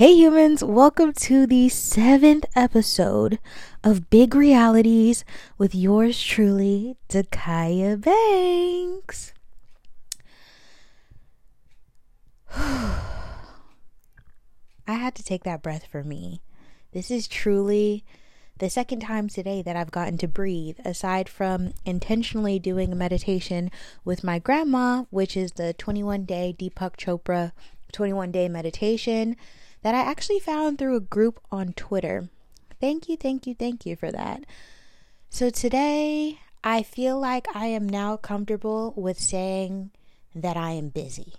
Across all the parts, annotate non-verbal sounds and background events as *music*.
Hey humans, welcome to the seventh episode of Big Realities with yours truly, Dakaya Banks. *sighs* I had to take that breath for me. This is truly the second time today that I've gotten to breathe, aside from intentionally doing a meditation with my grandma, which is the 21 day Deepak Chopra 21 day meditation that I actually found through a group on Twitter. Thank you, thank you, thank you for that. So today, I feel like I am now comfortable with saying that I am busy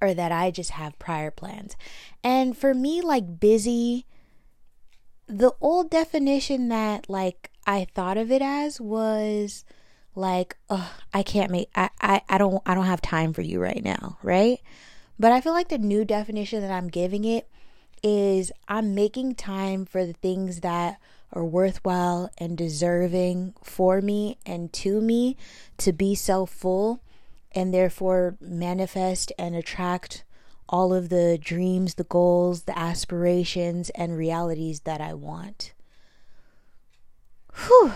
or that I just have prior plans. And for me, like busy, the old definition that like I thought of it as was like, oh, I can't make I, I, I don't I don't have time for you right now, right? But I feel like the new definition that I'm giving it is I'm making time for the things that are worthwhile and deserving for me and to me to be self full and therefore manifest and attract all of the dreams, the goals, the aspirations, and realities that I want. Whew,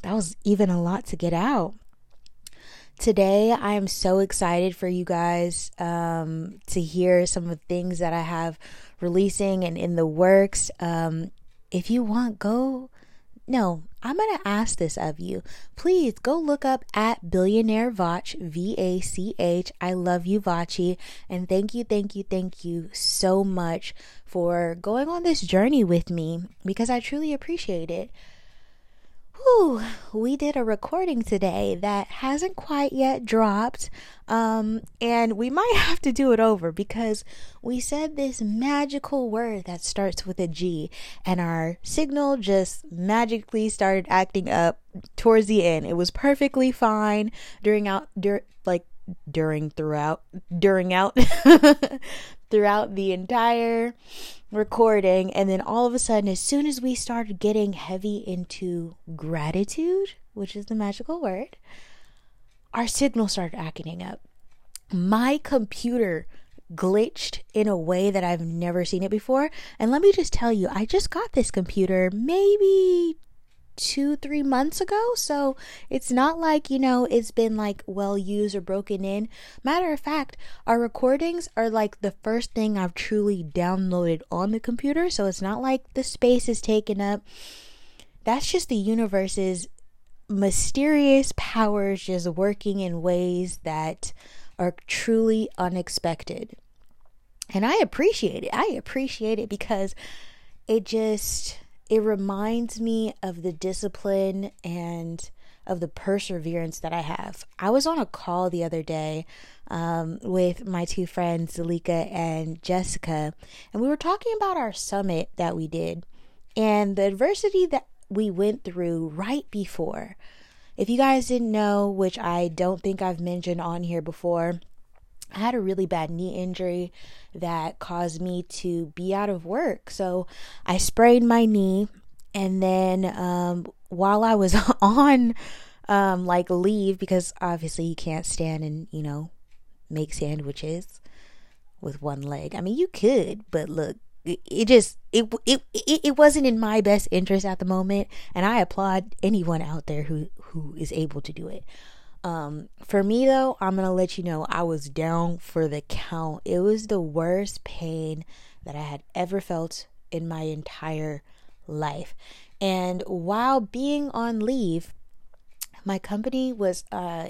that was even a lot to get out today I am so excited for you guys um, to hear some of the things that I have releasing and in the works. Um, if you want, go. No, I'm going to ask this of you. Please go look up at Billionaire Vach, V A C H. I love you, Vachi. And thank you, thank you, thank you so much for going on this journey with me because I truly appreciate it. Whew, we did a recording today that hasn't quite yet dropped. Um, and we might *laughs* have to do it over because we said this magical word that starts with a G, and our signal just magically started acting up towards the end. It was perfectly fine during out, dur- like during throughout during out *laughs* throughout the entire recording and then all of a sudden as soon as we started getting heavy into gratitude which is the magical word our signal started acting up. My computer glitched in a way that I've never seen it before. And let me just tell you I just got this computer maybe two, three months ago. So it's not like, you know, it's been like well used or broken in. Matter of fact, our recordings are like the first thing I've truly downloaded on the computer. So it's not like the space is taken up. That's just the universe's mysterious powers just working in ways that are truly unexpected. And I appreciate it. I appreciate it because it just it reminds me of the discipline and of the perseverance that I have. I was on a call the other day um, with my two friends, Zalika and Jessica, and we were talking about our summit that we did and the adversity that we went through right before. If you guys didn't know, which I don't think I've mentioned on here before, I had a really bad knee injury that caused me to be out of work. So I sprained my knee. And then um, while I was *laughs* on um, like leave, because obviously you can't stand and, you know, make sandwiches with one leg. I mean, you could, but look, it, just it, it it it wasn't in my best interest at the moment and i applaud anyone out there who who is able to do it um, for me though, I'm gonna let you know I was down for the count. It was the worst pain that I had ever felt in my entire life. And while being on leave, my company was uh,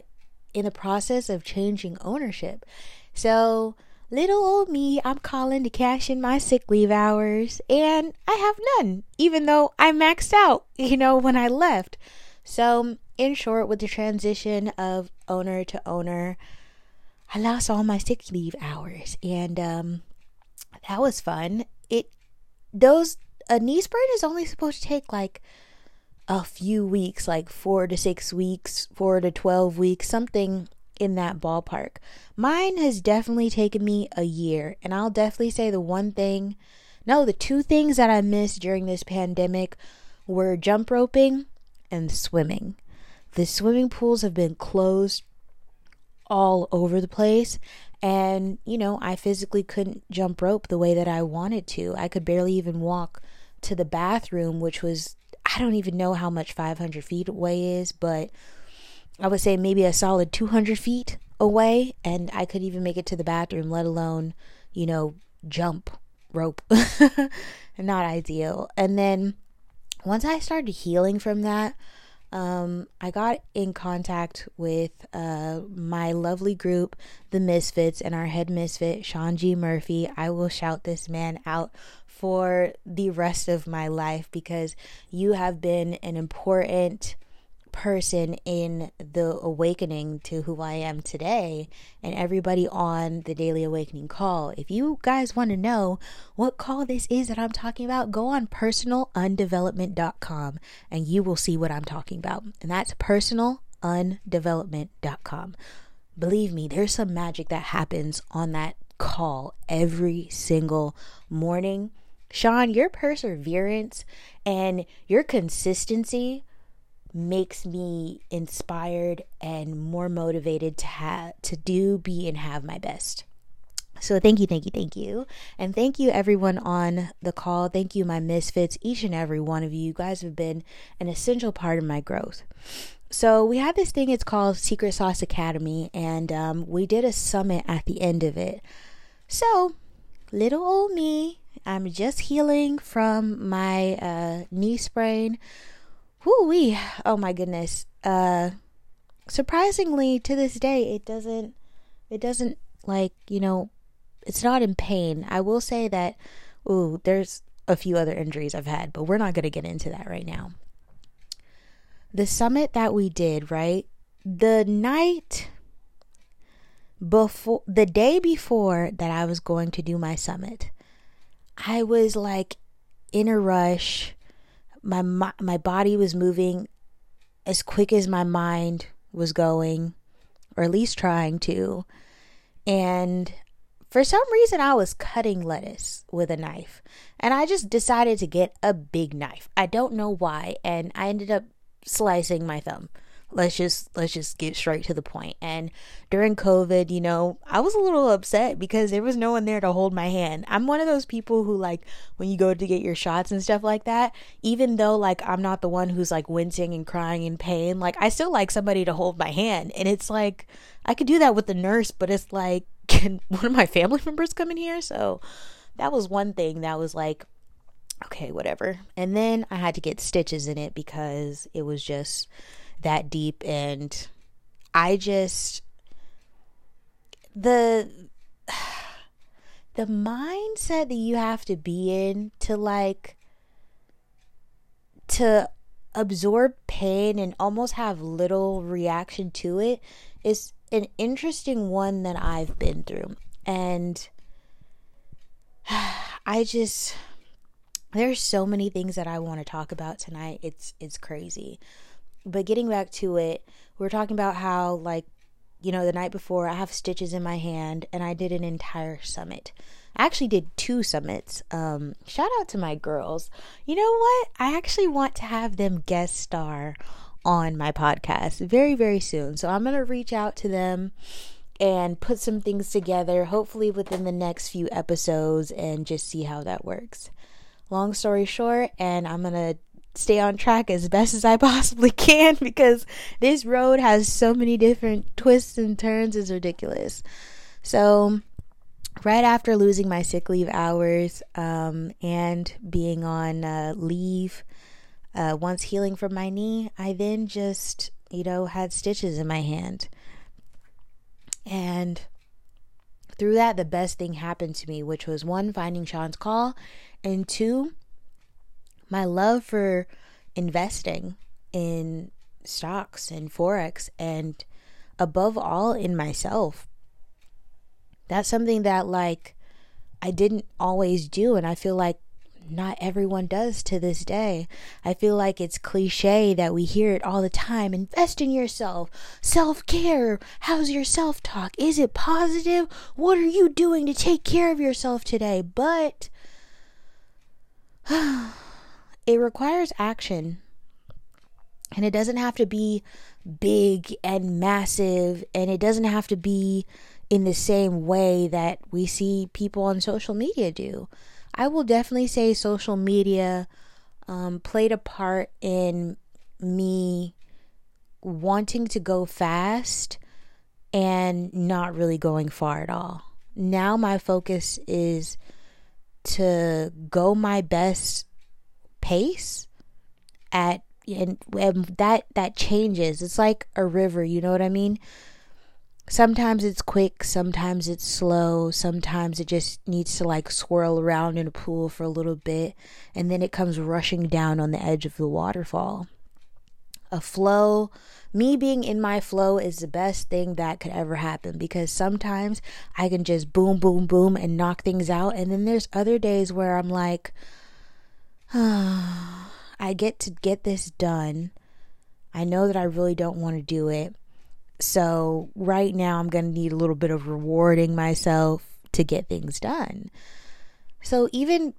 in the process of changing ownership. So, little old me, I'm calling to cash in my sick leave hours, and I have none, even though I maxed out, *laughs* you know, when I left. So, in short, with the transition of owner to owner, I lost all my sick leave hours, and um, that was fun. It those a knee sprain is only supposed to take like a few weeks, like four to six weeks, four to twelve weeks, something in that ballpark. Mine has definitely taken me a year, and I'll definitely say the one thing, no, the two things that I missed during this pandemic were jump roping and swimming. The swimming pools have been closed all over the place, And, you know, I physically couldn't jump rope the way that I wanted to. I could barely even walk to the bathroom, which was, I don't even know how much 500 feet away is, but I would say maybe a solid 200 feet away. And I could even make it to the bathroom, let alone, you know, jump rope. *laughs* Not ideal. And then once I started healing from that, um, I got in contact with uh, my lovely group, the Misfits, and our head misfit, Sean G. Murphy. I will shout this man out for the rest of my life because you have been an important person in the awakening to who I am today and everybody on the Daily Awakening call. If you guys want to know what call this is that I'm talking about, go on personalundevelopment.com and you will see what I'm talking about. And that's personalundevelopment.com. Believe me, there's some magic that happens on that call every single morning. Sean, your perseverance and your consistency makes me inspired and more motivated to have to do be and have my best. So thank you thank you thank you. And thank you everyone on the call. Thank you my misfits. Each and every one of you. You guys have been an essential part of my growth. So we have this thing it's called secret sauce academy and um, we did a summit at the end of it. So little old me i'm just healing from my uh, knee sprain Whoo wee. Oh my goodness. Uh surprisingly to this day it doesn't it doesn't like, you know, it's not in pain. I will say that ooh, there's a few other injuries I've had, but we're not going to get into that right now. The summit that we did, right? The night before the day before that I was going to do my summit, I was like in a rush my my body was moving as quick as my mind was going or at least trying to and for some reason I was cutting lettuce with a knife and I just decided to get a big knife. I don't know why and I ended up slicing my thumb let's just let's just get straight to the point. and during covid you know i was a little upset because there was no one there to hold my hand. I'm one of those people who like when you go to get your shots and stuff like that even though like i'm not the one who's like wincing and crying in pain like i still like somebody to hold my hand. And it's like i could do that with the nurse but it's like *laughs* can one of my family members come in here? So that was one thing that was like okay whatever. And then i had to get stitches in it because it was just that deep and I just the *sighs* the mindset that you have to be in to like to absorb pain and almost have little reaction to it is an interesting one that I've been through. And *sighs* I just there's so many things that I want to talk about tonight. It's it's crazy but getting back to it, we are talking about how like you know the night before I have stitches in my hand and I did an entire summit. I actually did two summits. Um, shout out to my girls. You know what? I actually want to have them guest star on my podcast very very soon. So I'm gonna reach out to them and put some things together, hopefully within the next few episodes, and just see how that works. Long story short, and I'm gonna stay on track as best as I possibly can *laughs* because this road has so many different twists and turns, it's ridiculous. So, right after losing my sick leave hours um, and being on uh, leave, uh, once healing from my knee, I then just, you know, had stitches in my hand. And through that, the best thing happened to me, which was one, finding Sean's call, and two, my love for investing in stocks and forex and above all in myself that's something that like I didn't always do and I feel like not everyone does to this day. I feel like it's cliche that we hear it all the time. Invest in yourself. Self care. How's your self talk? Is it positive? What are you doing to take care of yourself today? But *sighs* it requires action. And it doesn't have to be big and massive, and it doesn't have to be in the same way that we see people on social media do. I will definitely say social media um, played a part in me wanting to go fast and not really going far at all. Now my focus is to go my best pace at and, and that that changes. It's like a river, you know what I mean? Sometimes it's quick, sometimes it's slow, sometimes it just needs to like swirl around in a pool for a little bit and then it comes rushing down on the edge of the waterfall. A flow, me being in my flow is the best thing that could ever happen because sometimes I can just boom, boom, boom and knock things out. And then there's other days where I'm like, *sighs* I get to get this done. I know that I really don't want to do it so right now, I'm going to need a little bit of rewarding myself to get things done. So even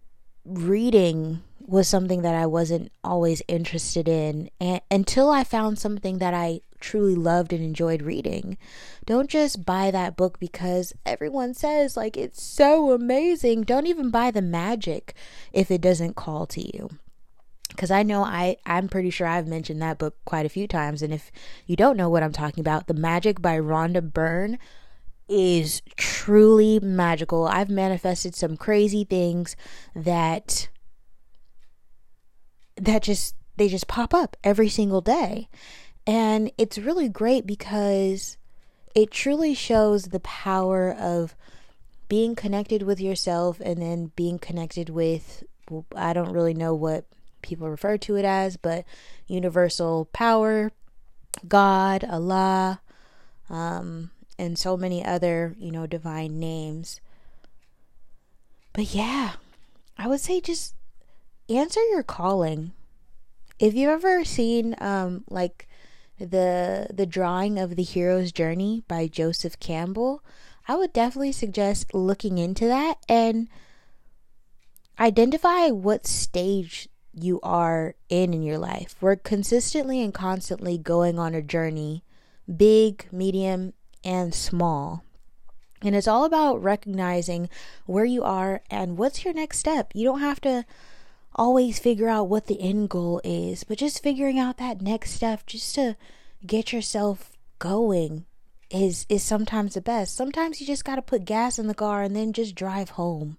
reading was something that I wasn't always interested in and, until I found something that I truly loved and enjoyed reading. Don't just buy that book because everyone says like it's so amazing. Don't even buy the magic if it doesn't call to you because I know I I'm pretty sure I've mentioned that book quite a few times and if you don't know what I'm talking about The Magic by Rhonda Byrne is truly magical. I've manifested some crazy things that that just they just pop up every single day. And it's really great because it truly shows the power of being connected with yourself and then being connected with I don't really know what people refer to it as, but universal power, God, Allah, um, and so many other, you know, divine names. But yeah, I would say just answer your calling. If you've ever seen um like the the drawing of the hero's journey by Joseph Campbell, I would definitely suggest looking into that and identify what stage you are in in your life. We're consistently and constantly going on a journey, big, medium, and small. And it's all about recognizing where you are and what's your next step. You don't have to always figure out what the end goal is, but just figuring out that next step just to get yourself going is is sometimes the best. Sometimes you just got to put gas in the car and then just drive home.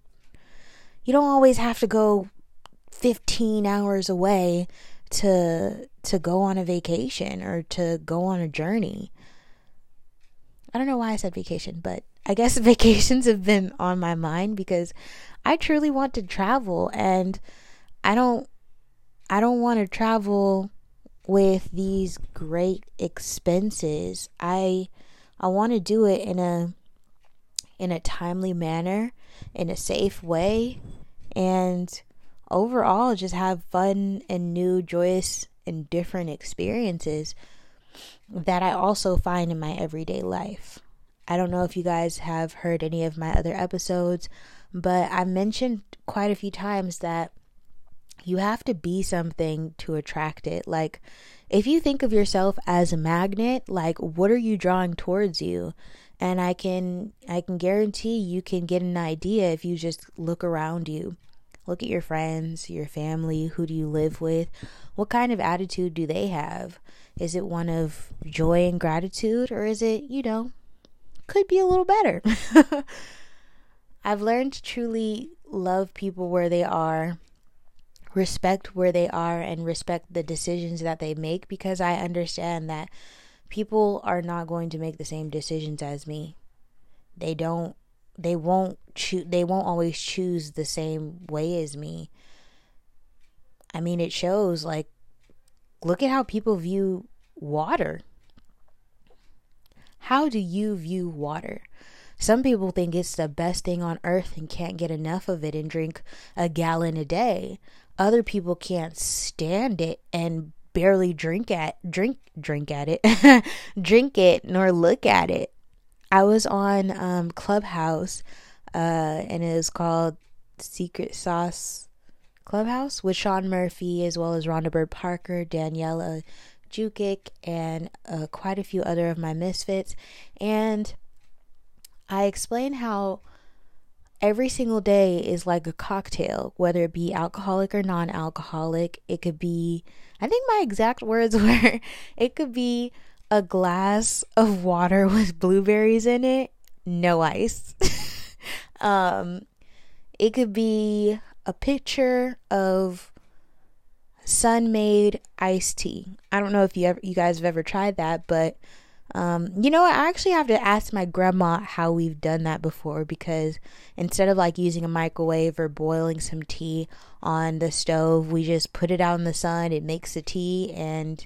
You don't always have to go 15 hours away to to go on a vacation or to go on a journey. I don't know why I said vacation, but I guess *laughs* vacations have been on my mind because I truly want to travel and I don't I don't want to travel with these great expenses. I I want to do it in a in a timely manner, in a safe way, and overall just have fun and new, joyous, and different experiences that I also find in my everyday life. I don't know if you guys have heard any of my other episodes, but I mentioned quite a few times that you have to be something to attract it. Like, if you think of yourself as a magnet, like, what are you drawing towards you? And I can I can guarantee you can get an idea if you just look around you. Look at your friends, your family, who do you live with? What kind of attitude do they have? Is it one of joy and gratitude, or is it, you know, could be a little better? *laughs* I've learned to truly love people where they are, respect where they are, and respect the decisions that they make because I understand that people are not going to make the same decisions as me. They don't they won't choose they won't always choose the same way as me. I mean it shows like look at how people view water. How do you view water? Some people think it's the best thing on earth and can't get enough of it and drink a gallon a day other people can't stand it and barely drink at drink drink at it *laughs* drink it nor look at it I was on um, Clubhouse, uh, and it is called Secret Sauce Clubhouse with Sean Murphy as well as Rhonda Bird Parker, Daniela Jukic, and uh, quite a few other of my misfits. And I explain how every single day is like a cocktail, whether it be alcoholic or non alcoholic. It could be, I think my exact *laughs* words were, it could be a glass of water *laughs* with blueberries in it, no ice. *laughs* um, it could be a picture of sun made iced tea. I don't know if you ever, you guys have ever tried that, but um, you know? I actually have to ask my grandma how we've done that before because instead of like using a microwave or boiling some tea on the stove, we just put it out in the sun. It makes the tea and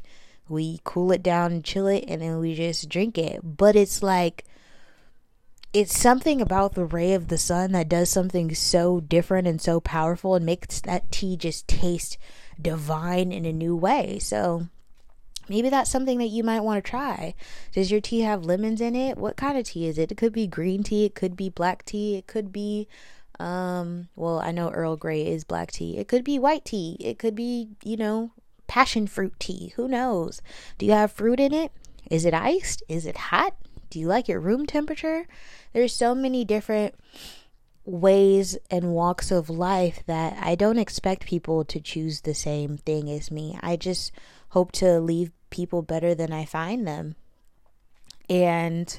we cool it down and chill it and then we just drink it. But it's like, it's something about the ray of the sun that does something so different and so powerful and makes that tea just taste divine in a new way. So, Maybe that's something that you might want to try. Does your tea have lemons in it? What kind of tea is it? It could be green tea, it could be black tea, it could be um well, I know Earl Grey is black tea. It could be white tea. It could be, you know, passion fruit tea. Who knows? Do you have fruit in it? Is it iced? Is it hot? Do you like your room temperature? There's so many different ways and walks of life that I don't expect people to choose the same thing as me. I just hope to leave people better than I find them and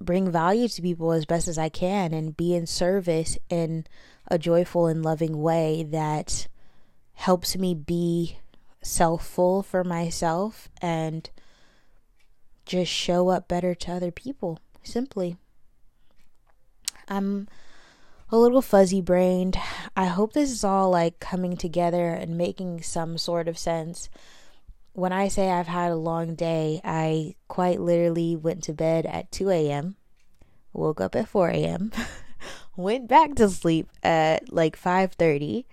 bring value to people as best as I can and be in service in a joyful and loving way that helps me be selfful for myself and just show up better to other people simply. I'm a little fuzzy brained i hope this is all like coming together and making some sort of sense when I say I've had a long day, I quite literally went to bed at 2 a.m., woke up at 4 a.m., *laughs* went back to sleep at like 5:30.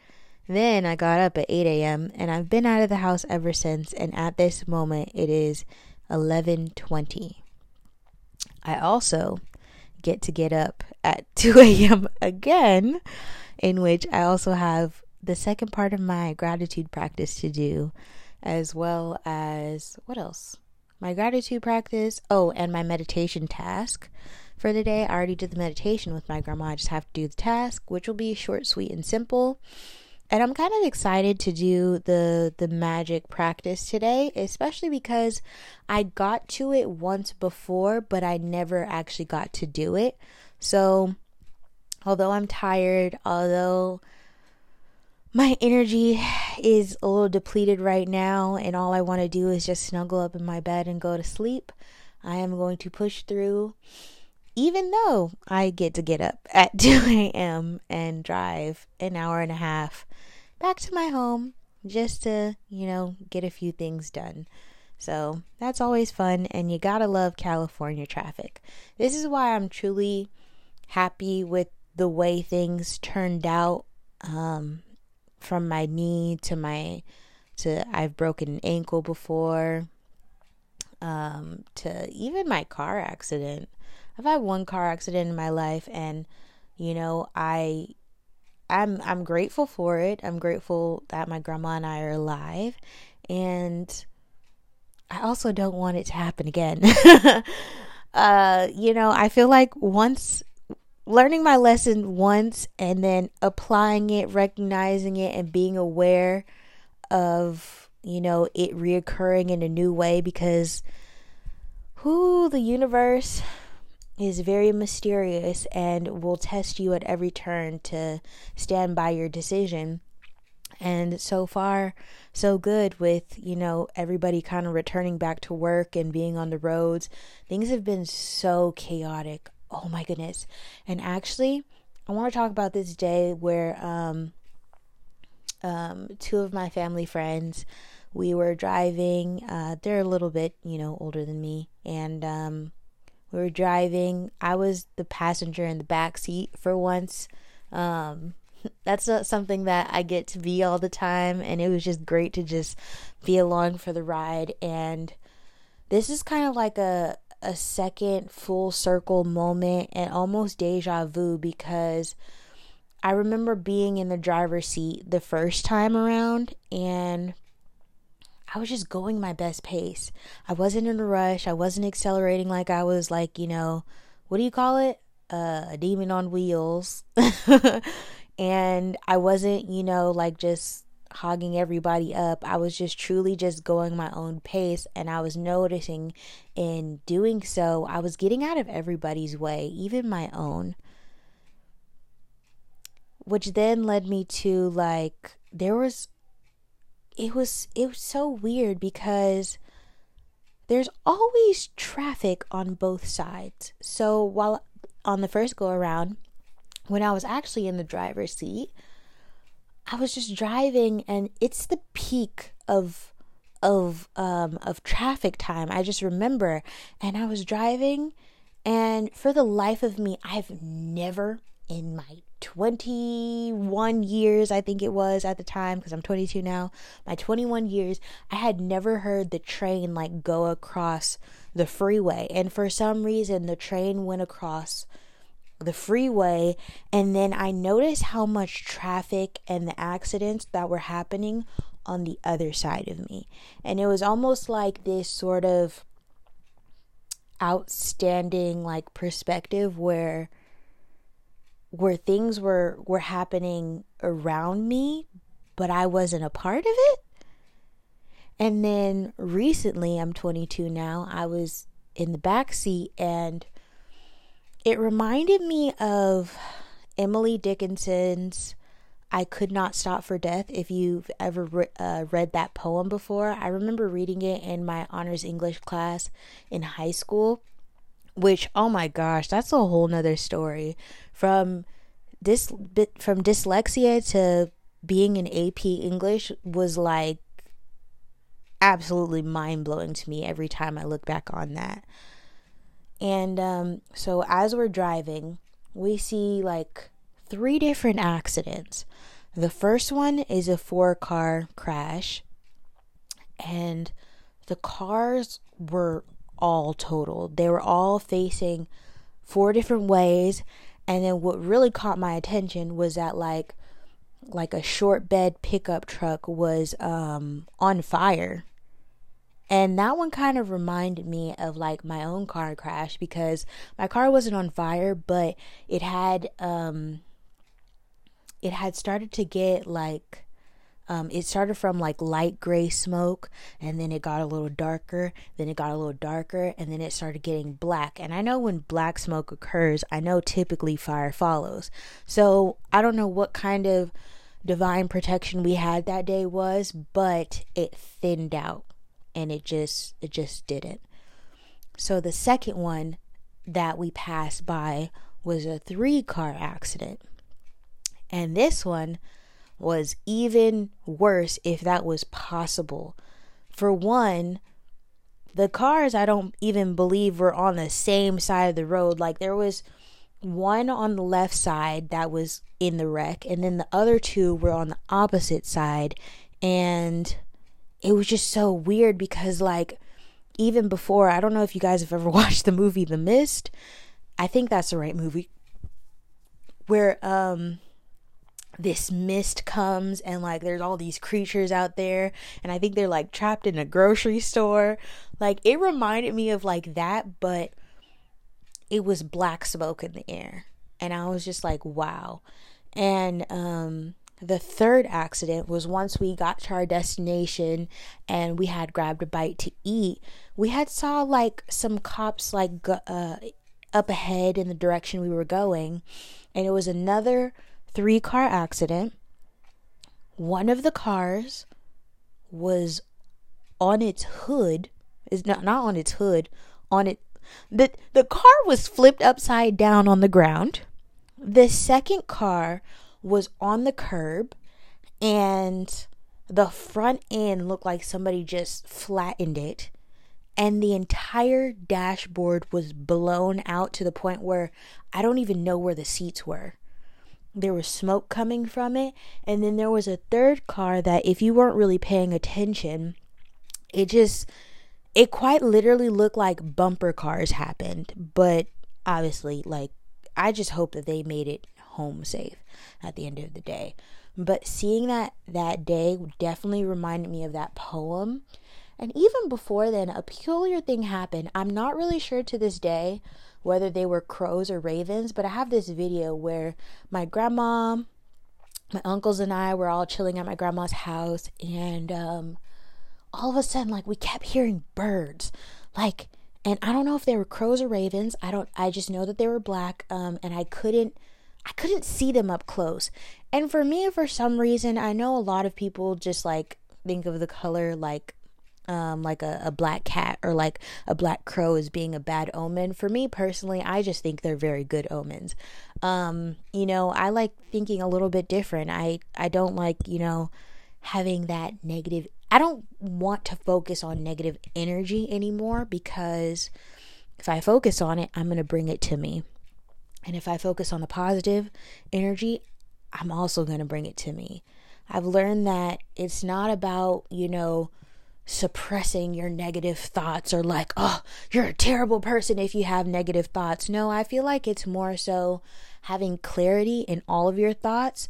Then I got up at 8 a.m. and I've been out of the house ever since and at this moment it is 11:20. I also get to get up at *laughs* 2 a.m. again in which I also have the second part of my gratitude practice to do as well as what else? My gratitude practice. Oh, and my meditation task for the day. I already did the meditation with my grandma. I just have to do the task, which will be short, sweet, and simple. And I'm kind of excited to do the the magic practice today, especially because I got to it once before, but I never actually got to do it. So, although I'm tired, although my energy is a little depleted right now, and all I want to do is just snuggle up in my bed and go to sleep. I am going to push through, even though I get to get up at *laughs* 2 a.m. and drive an hour and a half back to my home just to, you know, get a few things done. So that's always fun, and you gotta love California traffic. This is why I'm truly happy with the way things turned out. Um, from my knee to my to I've broken an ankle before um to even my car accident. I've had one car accident in my life and you know, I I'm I'm grateful for it. I'm grateful that my grandma and I are alive and I also don't want it to happen again. *laughs* uh, you know, I feel like once learning my lesson once and then applying it, recognizing it, and being aware of, you know, it reoccurring in a new way because who the universe is very mysterious and will test you at every turn to stand by your decision. And so far, so good with, you know, everybody kind of returning back to work and being on the roads. Things have been so chaotic oh my goodness. And actually, I want to talk about this day where um, um, two of my family friends, we were driving. Uh, they're a little bit, you know, older than me, and um, we were driving. I was the passenger in the back seat for once. Um, *laughs* that's not something that I get to be all the time, and it was just great to just be along for the ride. And this is kind of like a a second full circle moment and almost deja vu because I remember being in the driver's seat the first time around and I was just going my best pace. I wasn't in a rush. I wasn't accelerating like I was like, you know, what do you call it? uh, a demon on wheels. *laughs* and I wasn't, you know, like just hogging everybody up. I was just truly just going my own pace. And I was noticing in doing so, I was getting out of everybody's way, even my own. Which then led me to like, there was, it was, it was so weird because there's always traffic on both sides. So while on the first go around, when I was actually in the driver's seat, I was just driving and it's the peak of of um of traffic time. I just remember and I was driving and for the life of me I've never in my 21 years, I think it was at the time, because I'm 22 now, my 21 years, I had never heard the train like go across the freeway. And for some reason, the train went across the freeway. And then I noticed how much traffic and the accidents that were happening on the other side of me. And it was almost like this sort of outstanding like perspective where where things were were happening around me but I wasn't a part of it. And then recently, I'm 22 now, I was in the back seat and it reminded me of Emily Dickinson's I Could Not Stop for Death. If you've ever re- uh, read that poem before, I remember reading it in my honors English class in high school which oh my gosh that's a whole nother story from this bit from dyslexia to being an ap english was like absolutely mind-blowing to me every time i look back on that and um, so as we're driving we see like three different accidents the first one is a four car crash and the cars were all totaled. They were all facing four different ways. And then what really caught my attention was that like like a short bed pickup truck was um on fire. And that one kind of reminded me of like my own car crash because my car wasn't on fire, but it had um it had started to get like um, it started from like light gray smoke and then it got a little darker then it got a little darker and then it started getting black. And i know when black smoke occurs i know typically fire follows. So i don't know what kind of divine protection we had that day was but it thinned out and it just it just didn't so the second one that we passed by was a three car accident and this one was even worse if that was possible. For one, the cars I don't even believe were on the same side of the road. Like there was one on the left side that was in the wreck, and then the other two were on the opposite side. And it was just so weird because, like, even before, I don't know if you guys have ever *laughs* watched the movie The Mist. I think that's the right movie. Where, um, this mist comes and like there's all these creatures out there and i think they're like trapped in a grocery store like it reminded me of like that but it was black smoke in the air and i was just like wow and um the third accident was once we got to our destination and we had grabbed a bite to eat we had saw like some cops like uh up ahead in the direction we were going and it was another three car accident. One of the cars was on its hood, is not not on its hood, on it the the car was flipped upside down on the ground. The second car was on the curb and the front end looked like somebody just flattened it and the entire dashboard was blown out to the point where I don't even know where the seats were. There was smoke coming from it and then there was a third car that if you weren't really paying attention it just it quite literally looked like bumper cars happened. But obviously like i just hope that they made it home safe at the end of the day but seeing that that day definitely reminded me of that poem and even before then a peculiar thing happened i'm not really sure to this day whether they were crows or ravens. But I have this video where my grandma, my uncles, and I were all chilling at my grandma's house, and um, all of a sudden, like, we kept hearing birds. Like, and I don't know if they were crows or ravens. I don't, I just know that they were black, um, and I couldn't. I couldn't see them up close. And for me, for some reason, I know a lot of people just like think of the color like um, like a, a black cat or like a black crow as being a bad omen. For me personally, I just think they're very good omens. Um, you know, I like thinking a little bit different. I I don't like you know having that negative. I don't want to focus on negative energy anymore because if I focus on it, I'm going to bring it to me. And if I focus on the positive energy, I'm also going to bring it to me. I've learned that it's not about, you know, suppressing your negative thoughts or like, oh, you're a terrible person if you have negative thoughts. No, I feel like it's more so having clarity in all of your thoughts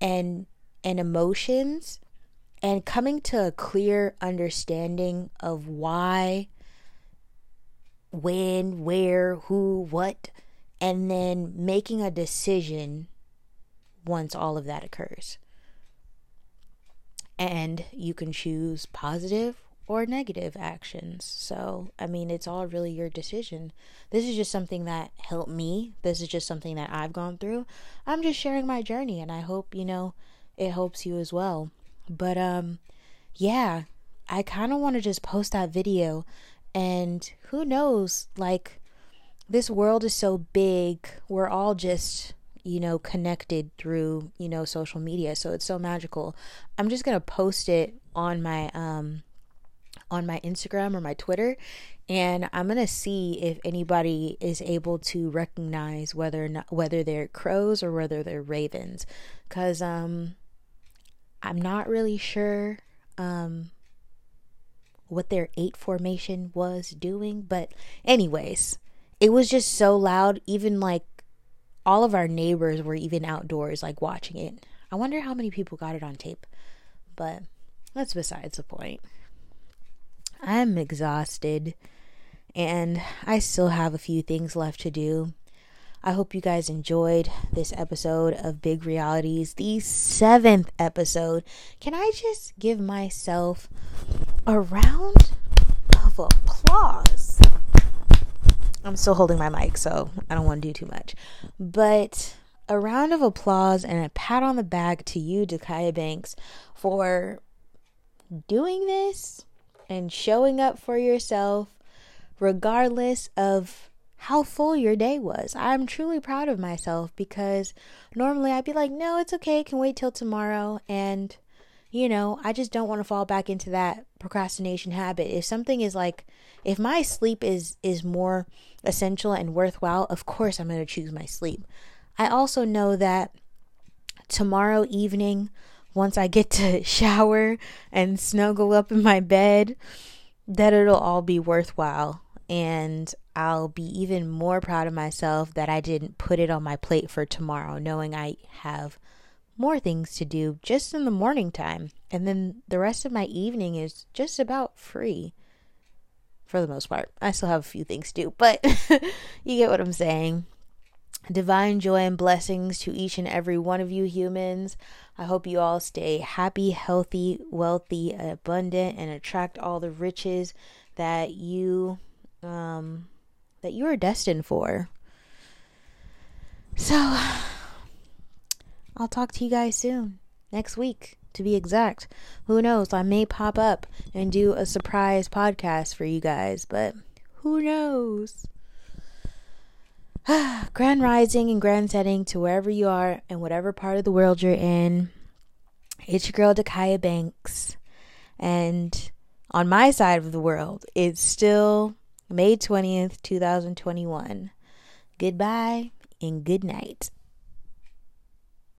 and and emotions and coming to a clear understanding of why when, where, who, what and then making a decision once all of that occurs and you can choose positive or negative actions. So, I mean, it's all really your decision. This is just something that helped me. This is just something that I've gone through. I'm just sharing my journey and I hope, you know, it helps you as well. But um yeah, I kind of want to just post that video and who knows like this world is so big. We're all just you know, connected through, you know, social media. So it's so magical. I'm just going to post it on my um on my Instagram or my Twitter and I'm going to see if anybody is able to recognize whether or not whether they're crows or whether they're ravens cuz um I'm not really sure um what their eight formation was doing, but anyways, it was just so loud even like all of our neighbors were even outdoors, like watching it. I wonder how many people got it on tape, but that's besides the point. I'm exhausted and I still have a few things left to do. I hope you guys enjoyed this episode of Big Realities, the seventh episode. Can I just give myself a round of applause? I'm still holding my mic, so I don't want to do too much. But a round of applause and a pat on the back to you, Dakaya Banks, for doing this and showing up for yourself, regardless of how full your day was. I'm truly proud of myself because normally I'd be like, no, it's okay, I can wait till tomorrow. And, you know, I just don't want to fall back into that procrastination habit. If something is like, if my sleep is is more essential and worthwhile, of course I'm going to choose my sleep. I also know that tomorrow evening, once I get *laughs* to shower and snuggle up in my bed, that it'll all be worthwhile. And I'll be even more proud of myself that I didn't put it on my plate for tomorrow, knowing I have more things to do just in the morning time. And then the rest of my evening is just about free for the most part. I still have a few things to do, but *laughs* you get what I'm saying. Divine joy and blessings to each and every one of you humans. I hope you all stay happy, healthy, wealthy, abundant, and attract all the riches that you um that you are destined for. So *sighs* I'll talk to you guys soon. Next week to be exact. Who knows? I may pop up and do a surprise podcast for you guys, but who knows? *sighs* grand rising and grand setting to wherever you are and whatever part of the world you're in. It's your girl Dakaya Banks. And on my side of the world, it's still May 20th, 2021. Goodbye and good night.